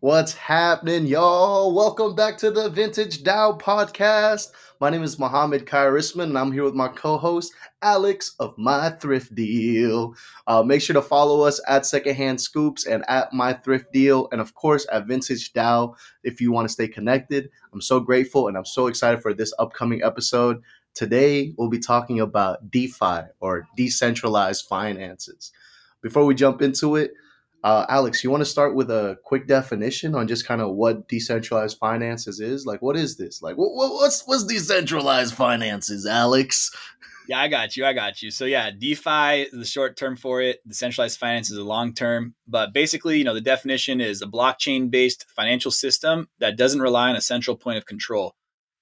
What's happening, y'all? Welcome back to the Vintage DAO podcast. My name is Muhammad Kairisman, and I'm here with my co-host Alex of My Thrift Deal. Uh, make sure to follow us at Secondhand Scoops and at My Thrift Deal, and of course at Vintage DAO if you want to stay connected. I'm so grateful, and I'm so excited for this upcoming episode. Today we'll be talking about DeFi or decentralized finances. Before we jump into it. Uh, Alex, you want to start with a quick definition on just kind of what decentralized finances is? Like, what is this? Like, what, what's what's decentralized finances, Alex? Yeah, I got you. I got you. So yeah, DeFi is the short term for it. Decentralized finance is the long term. But basically, you know, the definition is a blockchain based financial system that doesn't rely on a central point of control.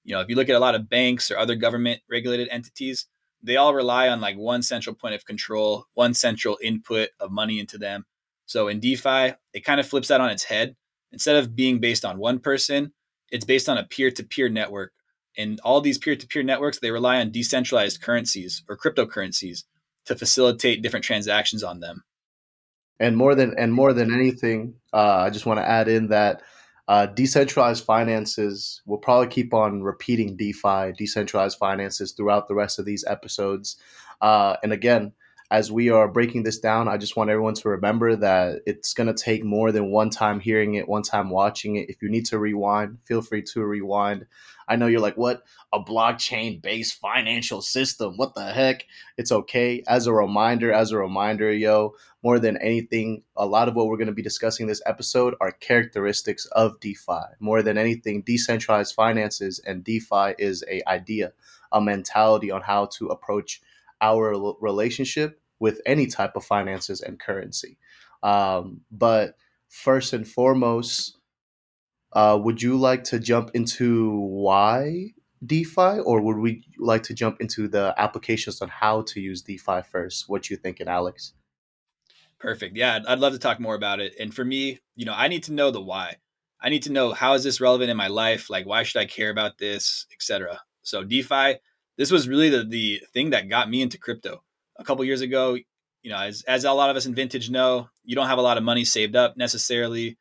You know, if you look at a lot of banks or other government regulated entities, they all rely on like one central point of control, one central input of money into them so in DeFi, it kind of flips that on its head. Instead of being based on one person, it's based on a peer to peer network. And all these peer to peer networks, they rely on decentralized currencies or cryptocurrencies to facilitate different transactions on them. And more than and more than anything, uh, I just want to add in that uh, decentralized finances will probably keep on repeating DeFi, decentralized finances throughout the rest of these episodes. Uh, and again, as we are breaking this down, I just want everyone to remember that it's going to take more than one time hearing it, one time watching it. If you need to rewind, feel free to rewind. I know you're like, what? A blockchain based financial system? What the heck? It's okay. As a reminder, as a reminder, yo, more than anything, a lot of what we're going to be discussing this episode are characteristics of DeFi. More than anything, decentralized finances and DeFi is a idea, a mentality on how to approach our relationship with any type of finances and currency. Um, but first and foremost, uh, would you like to jump into why DeFi, or would we like to jump into the applications on how to use DeFi first? What you thinking, Alex? Perfect. Yeah, I'd love to talk more about it. And for me, you know, I need to know the why. I need to know how is this relevant in my life? Like, why should I care about this, etc. So DeFi, this was really the the thing that got me into crypto a couple years ago. You know, as as a lot of us in vintage know, you don't have a lot of money saved up necessarily.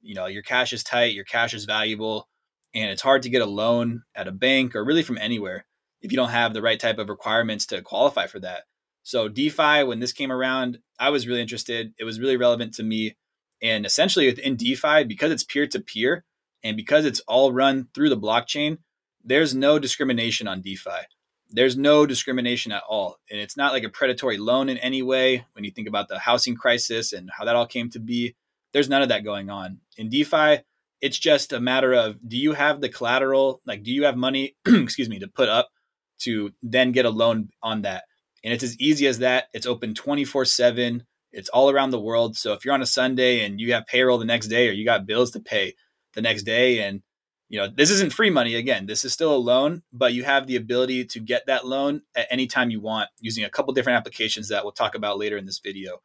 You know, your cash is tight, your cash is valuable, and it's hard to get a loan at a bank or really from anywhere if you don't have the right type of requirements to qualify for that. So DeFi, when this came around, I was really interested. It was really relevant to me. And essentially within DeFi, because it's peer to peer and because it's all run through the blockchain, there's no discrimination on DeFi there's no discrimination at all. And it's not like a predatory loan in any way. When you think about the housing crisis and how that all came to be, there's none of that going on. In DeFi, it's just a matter of do you have the collateral? Like, do you have money, excuse me, to put up to then get a loan on that? And it's as easy as that. It's open 24 7. It's all around the world. So if you're on a Sunday and you have payroll the next day or you got bills to pay the next day and you know this isn't free money again this is still a loan but you have the ability to get that loan at any time you want using a couple different applications that we'll talk about later in this video.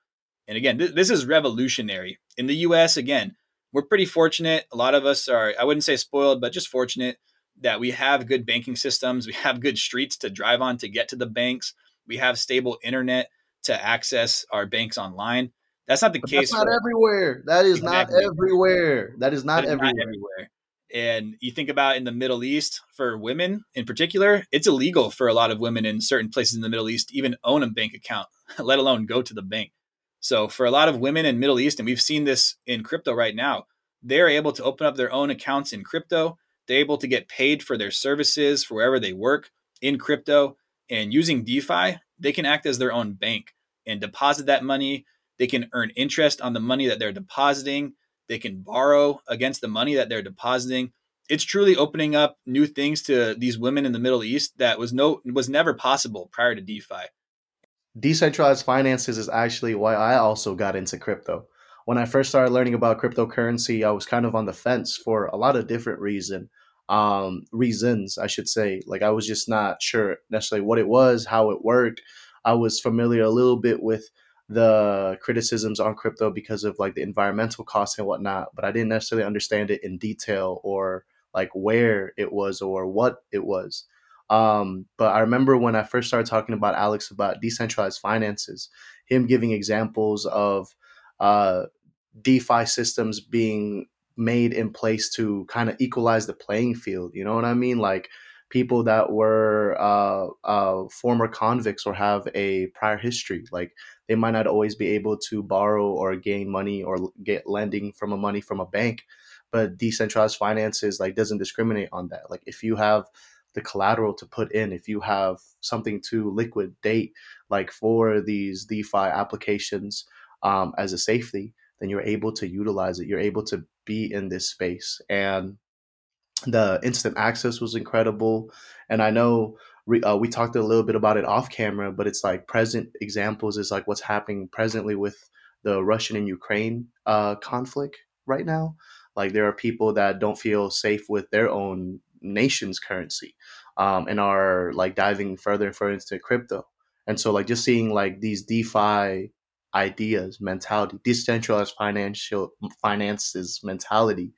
And again th- this is revolutionary. In the us again we're pretty fortunate. A lot of us are i wouldn't say spoiled but just fortunate that we have good banking systems we have good streets to drive on to get to the banks we have stable internet to access our banks online. That's not the but case that's not for, everywhere. That is exactly. not everywhere. That is not, everywhere. not everywhere and you think about in the Middle East for women in particular, it's illegal for a lot of women in certain places in the Middle East even own a bank account, let alone go to the bank. So for a lot of women in Middle East, and we've seen this in crypto right now, they're able to open up their own accounts in crypto. They're able to get paid for their services for wherever they work in crypto. And using DeFi, they can act as their own bank and deposit that money. They can earn interest on the money that they're depositing. They can borrow against the money that they're depositing. It's truly opening up new things to these women in the Middle East that was no was never possible prior to DeFi. Decentralized finances is actually why I also got into crypto. When I first started learning about cryptocurrency, I was kind of on the fence for a lot of different reason um, reasons, I should say. Like I was just not sure necessarily what it was, how it worked. I was familiar a little bit with the criticisms on crypto because of like the environmental costs and whatnot, but I didn't necessarily understand it in detail or like where it was or what it was. Um, but I remember when I first started talking about Alex about decentralized finances, him giving examples of uh, DeFi systems being made in place to kind of equalize the playing field. You know what I mean? Like people that were uh, uh, former convicts or have a prior history, like they might not always be able to borrow or gain money or get lending from a money from a bank. But decentralized finances like doesn't discriminate on that. Like if you have the collateral to put in, if you have something to liquidate, like for these DeFi applications um, as a safety, then you're able to utilize it. You're able to be in this space. And the instant access was incredible. And I know uh, we talked a little bit about it off camera, but it's like present examples is like what's happening presently with the Russian and Ukraine uh, conflict right now. Like there are people that don't feel safe with their own nation's currency um, and are like diving further and further into crypto. And so like just seeing like these DeFi ideas, mentality, decentralized financial finances mentality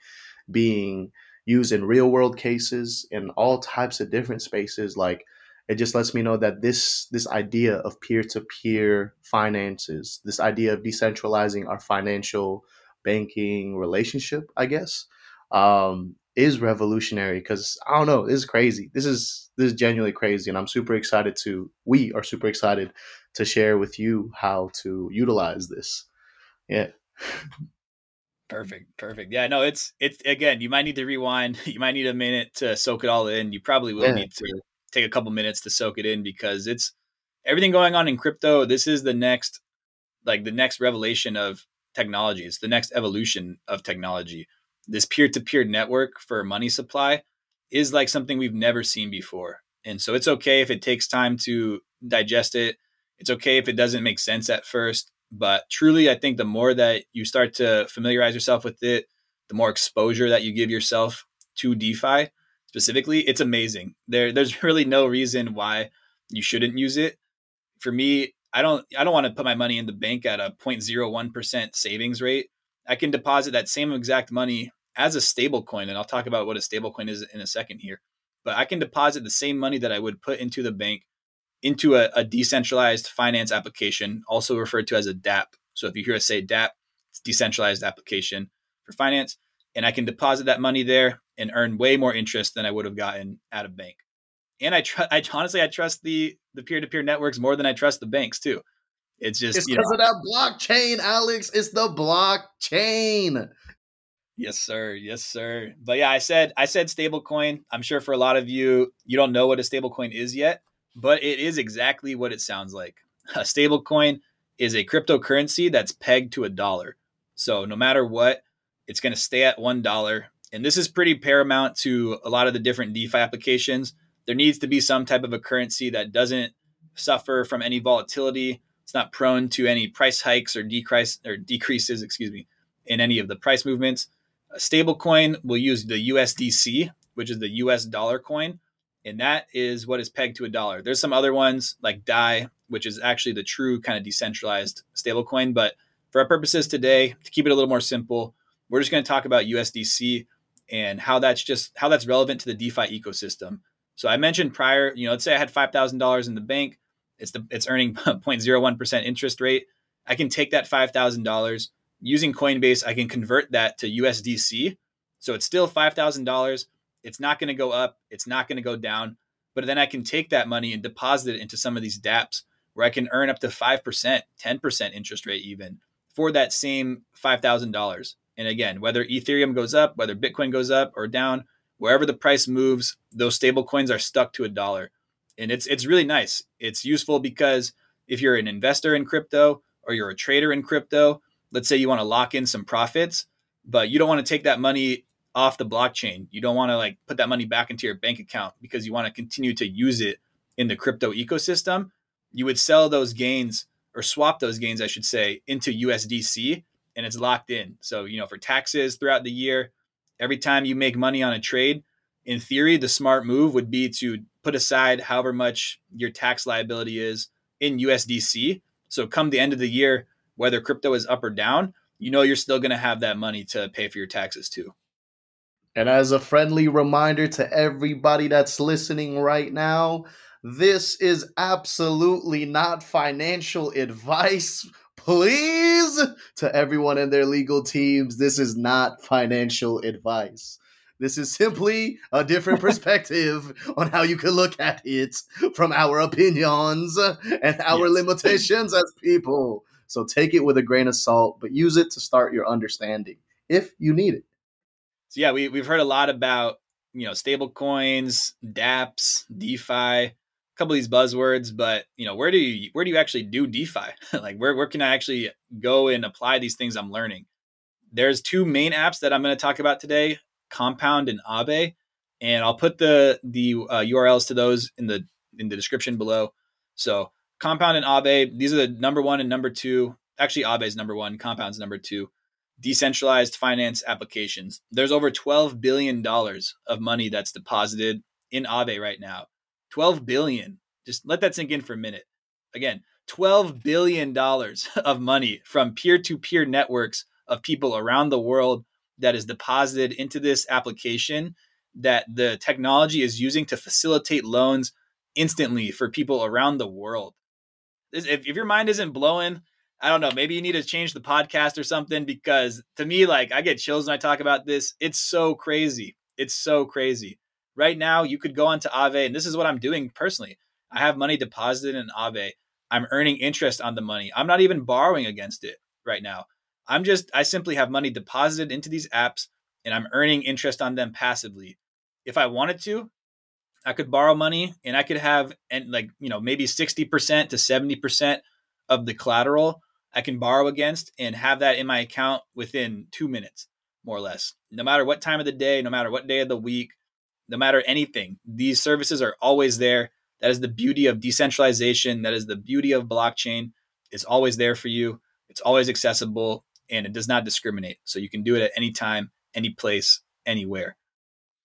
being used in real world cases in all types of different spaces like it just lets me know that this this idea of peer-to-peer finances this idea of decentralizing our financial banking relationship i guess um, is revolutionary because i don't know this is crazy this is this is genuinely crazy and i'm super excited to we are super excited to share with you how to utilize this yeah Perfect, perfect. Yeah, no, it's it's again. You might need to rewind. You might need a minute to soak it all in. You probably will yeah. need to take a couple minutes to soak it in because it's everything going on in crypto. This is the next, like the next revelation of technology. It's the next evolution of technology. This peer-to-peer network for money supply is like something we've never seen before, and so it's okay if it takes time to digest it. It's okay if it doesn't make sense at first but truly, I think the more that you start to familiarize yourself with it, the more exposure that you give yourself to DeFi specifically, it's amazing. There, there's really no reason why you shouldn't use it. For me, I don't, I don't want to put my money in the bank at a 0.01% savings rate. I can deposit that same exact money as a stable coin, and I'll talk about what a stable coin is in a second here. But I can deposit the same money that I would put into the bank into a, a, decentralized finance application, also referred to as a DApp. So if you hear us say DApp, it's decentralized application for finance. And I can deposit that money there and earn way more interest than I would have gotten at a bank. And I, tr- I honestly, I trust the the peer to peer networks more than I trust the banks too. It's just it's because of that blockchain, Alex. It's the blockchain. Yes, sir. Yes, sir. But yeah, I said I said stablecoin. I'm sure for a lot of you, you don't know what a stablecoin is yet but it is exactly what it sounds like. A stablecoin is a cryptocurrency that's pegged to a dollar. So no matter what, it's going to stay at $1. And this is pretty paramount to a lot of the different DeFi applications. There needs to be some type of a currency that doesn't suffer from any volatility. It's not prone to any price hikes or decrease or decreases, excuse me, in any of the price movements. A stablecoin will use the USDC, which is the US dollar coin, and that is what is pegged to a dollar. There's some other ones like DAI, which is actually the true kind of decentralized stablecoin. But for our purposes today, to keep it a little more simple, we're just going to talk about USDC and how that's just how that's relevant to the DeFi ecosystem. So I mentioned prior, you know, let's say I had five thousand dollars in the bank. It's the it's earning 0.01 percent interest rate. I can take that five thousand dollars using Coinbase. I can convert that to USDC. So it's still five thousand dollars it's not going to go up. It's not going to go down. But then I can take that money and deposit it into some of these DApps where I can earn up to 5%, 10% interest rate even for that same $5,000. And again, whether Ethereum goes up, whether Bitcoin goes up or down, wherever the price moves, those stable coins are stuck to a dollar. And it's it's really nice. It's useful because if you're an investor in crypto or you're a trader in crypto, let's say you want to lock in some profits, but you don't want to take that money off the blockchain. You don't want to like put that money back into your bank account because you want to continue to use it in the crypto ecosystem. You would sell those gains or swap those gains, I should say, into USDC and it's locked in. So, you know, for taxes throughout the year, every time you make money on a trade, in theory, the smart move would be to put aside however much your tax liability is in USDC. So, come the end of the year, whether crypto is up or down, you know you're still going to have that money to pay for your taxes too. And as a friendly reminder to everybody that's listening right now, this is absolutely not financial advice. Please, to everyone and their legal teams, this is not financial advice. This is simply a different perspective on how you can look at it from our opinions and our yes. limitations as people. So take it with a grain of salt, but use it to start your understanding if you need it. So yeah, we we've heard a lot about you know stable coins, DApps, DeFi, couple of these buzzwords, but you know where do you where do you actually do DeFi? like where where can I actually go and apply these things I'm learning? There's two main apps that I'm going to talk about today. Compound and Aave, and I'll put the the uh, URLs to those in the in the description below. So Compound and Aave, these are the number one and number two. Actually, Aave is number one. Compound's number two. Decentralized finance applications. There's over twelve billion dollars of money that's deposited in Aave right now. Twelve billion. Just let that sink in for a minute. Again, $12 billion of money from peer to peer networks of people around the world that is deposited into this application that the technology is using to facilitate loans instantly for people around the world. If, if your mind isn't blowing, I don't know, maybe you need to change the podcast or something because to me, like, I get chills when I talk about this. It's so crazy. It's so crazy. Right now, you could go onto Aave, and this is what I'm doing personally. I have money deposited in Aave. I'm earning interest on the money. I'm not even borrowing against it right now. I'm just, I simply have money deposited into these apps and I'm earning interest on them passively. If I wanted to, I could borrow money and I could have, and like, you know, maybe 60% to 70% of the collateral I can borrow against and have that in my account within two minutes, more or less. No matter what time of the day, no matter what day of the week, no matter anything, these services are always there. That is the beauty of decentralization. That is the beauty of blockchain. It's always there for you. It's always accessible and it does not discriminate. So you can do it at any time, any place, anywhere.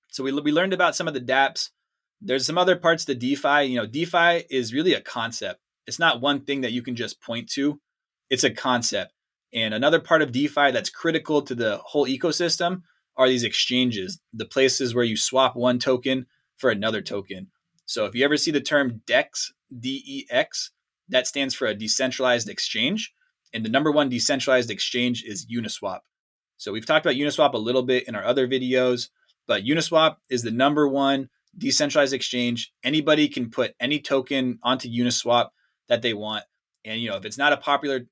So we, we learned about some of the dApps. There's some other parts to DeFi. You know, DeFi is really a concept. It's not one thing that you can just point to. It's a concept. And another part of DeFi that's critical to the whole ecosystem are these exchanges, the places where you swap one token for another token. So if you ever see the term DEX, D E X, that stands for a decentralized exchange. And the number one decentralized exchange is Uniswap. So we've talked about Uniswap a little bit in our other videos, but Uniswap is the number one decentralized exchange. Anybody can put any token onto Uniswap that they want. And you know, if it's not a popular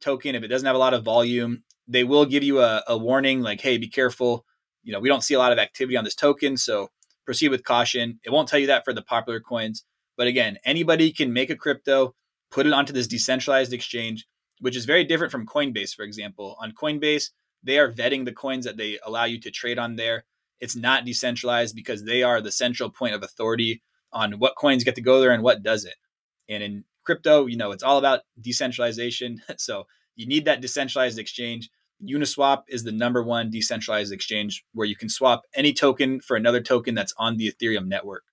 token, if it doesn't have a lot of volume, they will give you a, a warning like, hey, be careful. You know, we don't see a lot of activity on this token, so proceed with caution. It won't tell you that for the popular coins. But again, anybody can make a crypto, put it onto this decentralized exchange, which is very different from Coinbase, for example. On Coinbase, they are vetting the coins that they allow you to trade on there. It's not decentralized because they are the central point of authority on what coins get to go there and what doesn't. And in crypto, you know, it's all about decentralization. So you need that decentralized exchange. Uniswap is the number one decentralized exchange where you can swap any token for another token that's on the Ethereum network.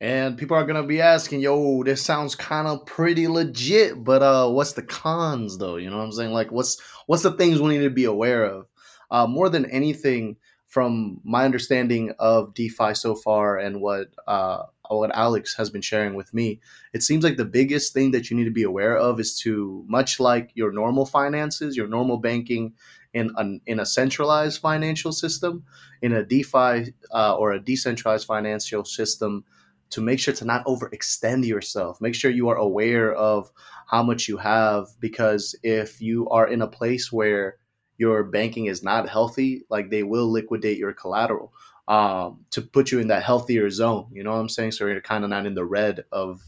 And people are gonna be asking, "Yo, this sounds kind of pretty legit, but uh, what's the cons though? You know what I'm saying? Like, what's what's the things we need to be aware of? Uh, more than anything, from my understanding of DeFi so far and what uh, what Alex has been sharing with me, it seems like the biggest thing that you need to be aware of is to much like your normal finances, your normal banking in an, in a centralized financial system, in a DeFi uh, or a decentralized financial system to make sure to not overextend yourself. Make sure you are aware of how much you have because if you are in a place where your banking is not healthy, like they will liquidate your collateral um, to put you in that healthier zone. You know what I'm saying? So you're kind of not in the red of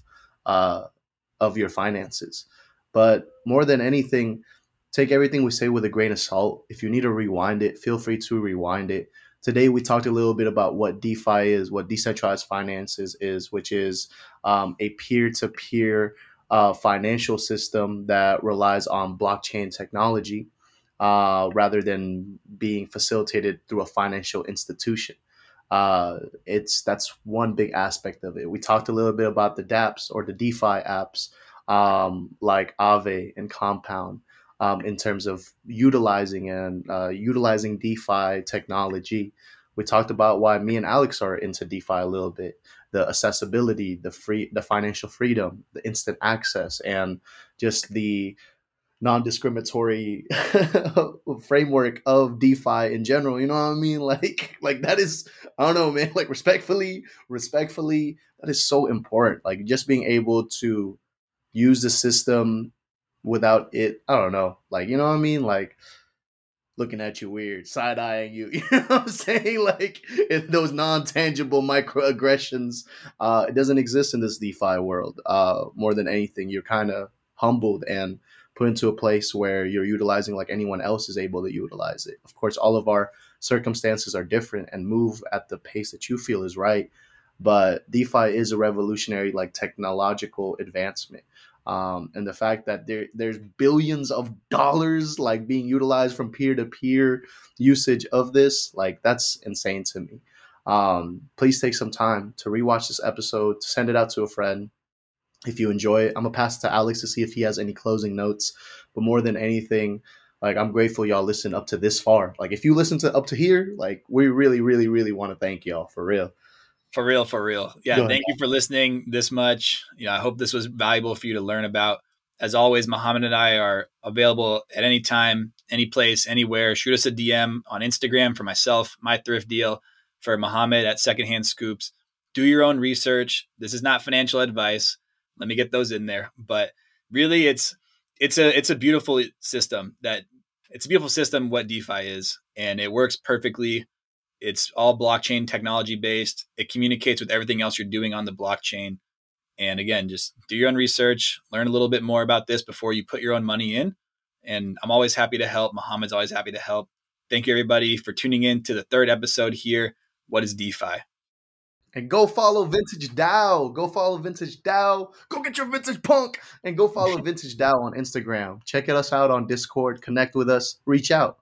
uh, of your finances. But more than anything, take everything we say with a grain of salt. If you need to rewind it, feel free to rewind it. Today, we talked a little bit about what DeFi is, what decentralized finances is, which is um, a peer to peer financial system that relies on blockchain technology uh, rather than being facilitated through a financial institution. Uh, it's that's one big aspect of it. We talked a little bit about the DApps or the DeFi apps um, like Aave and Compound um, in terms of utilizing and uh, utilizing DeFi technology. We talked about why me and Alex are into DeFi a little bit, the accessibility, the free, the financial freedom, the instant access, and just the non-discriminatory framework of DeFi in general. You know what I mean? Like, like that is I don't know, man. Like, respectfully, respectfully, that is so important. Like, just being able to use the system without it. I don't know. Like, you know what I mean? Like, looking at you weird, side eyeing you. You know what I'm saying? Like those non tangible microaggressions, uh, it doesn't exist in this DeFi world. Uh, more than anything, you're kind of humbled and put into a place where you're utilizing like anyone else is able to utilize it. Of course, all of our circumstances are different and move at the pace that you feel is right. But DeFi is a revolutionary like technological advancement um, and the fact that there there's billions of dollars like being utilized from peer to peer usage of this, like that's insane to me. Um, please take some time to rewatch this episode, to send it out to a friend. If you enjoy it, I'm gonna pass it to Alex to see if he has any closing notes. But more than anything, like I'm grateful y'all listen up to this far. Like if you listen to up to here, like we really, really, really want to thank y'all for real. For real, for real. Yeah. Thank you for listening this much. You know, I hope this was valuable for you to learn about. As always, Muhammad and I are available at any time, any place, anywhere. Shoot us a DM on Instagram for myself, my thrift deal, for Muhammad at Secondhand Scoops. Do your own research. This is not financial advice. Let me get those in there. But really, it's it's a it's a beautiful system that it's a beautiful system what DeFi is, and it works perfectly it's all blockchain technology based. It communicates with everything else you're doing on the blockchain. And again, just do your own research, learn a little bit more about this before you put your own money in. And I'm always happy to help. Muhammad's always happy to help. Thank you, everybody, for tuning in to the third episode here. What is DeFi? And go follow Vintage DAO. Go follow Vintage DAO. Go get your Vintage Punk. And go follow Vintage DAO on Instagram. Check us out on Discord. Connect with us. Reach out.